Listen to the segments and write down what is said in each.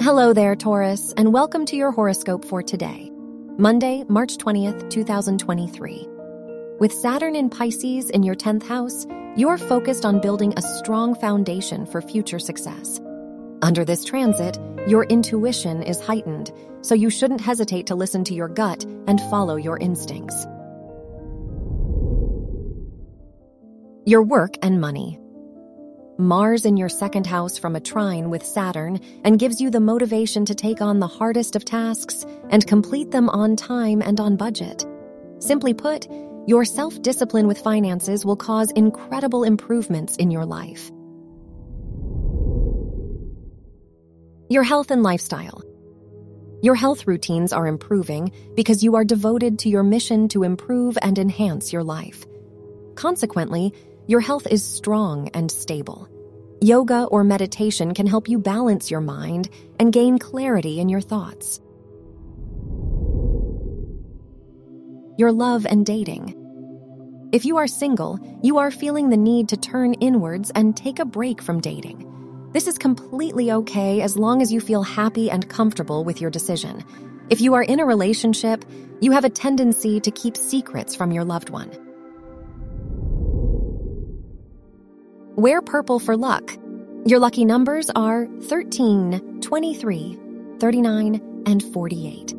Hello there, Taurus, and welcome to your horoscope for today, Monday, March 20th, 2023. With Saturn in Pisces in your 10th house, you're focused on building a strong foundation for future success. Under this transit, your intuition is heightened, so you shouldn't hesitate to listen to your gut and follow your instincts. Your work and money. Mars in your second house from a trine with Saturn and gives you the motivation to take on the hardest of tasks and complete them on time and on budget. Simply put, your self discipline with finances will cause incredible improvements in your life. Your health and lifestyle. Your health routines are improving because you are devoted to your mission to improve and enhance your life. Consequently, your health is strong and stable. Yoga or meditation can help you balance your mind and gain clarity in your thoughts. Your love and dating. If you are single, you are feeling the need to turn inwards and take a break from dating. This is completely okay as long as you feel happy and comfortable with your decision. If you are in a relationship, you have a tendency to keep secrets from your loved one. Wear purple for luck. Your lucky numbers are 13, 23, 39, and 48.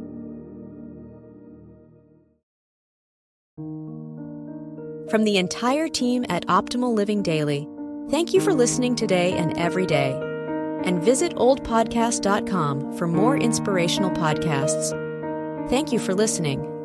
From the entire team at Optimal Living Daily, thank you for listening today and every day. And visit oldpodcast.com for more inspirational podcasts. Thank you for listening.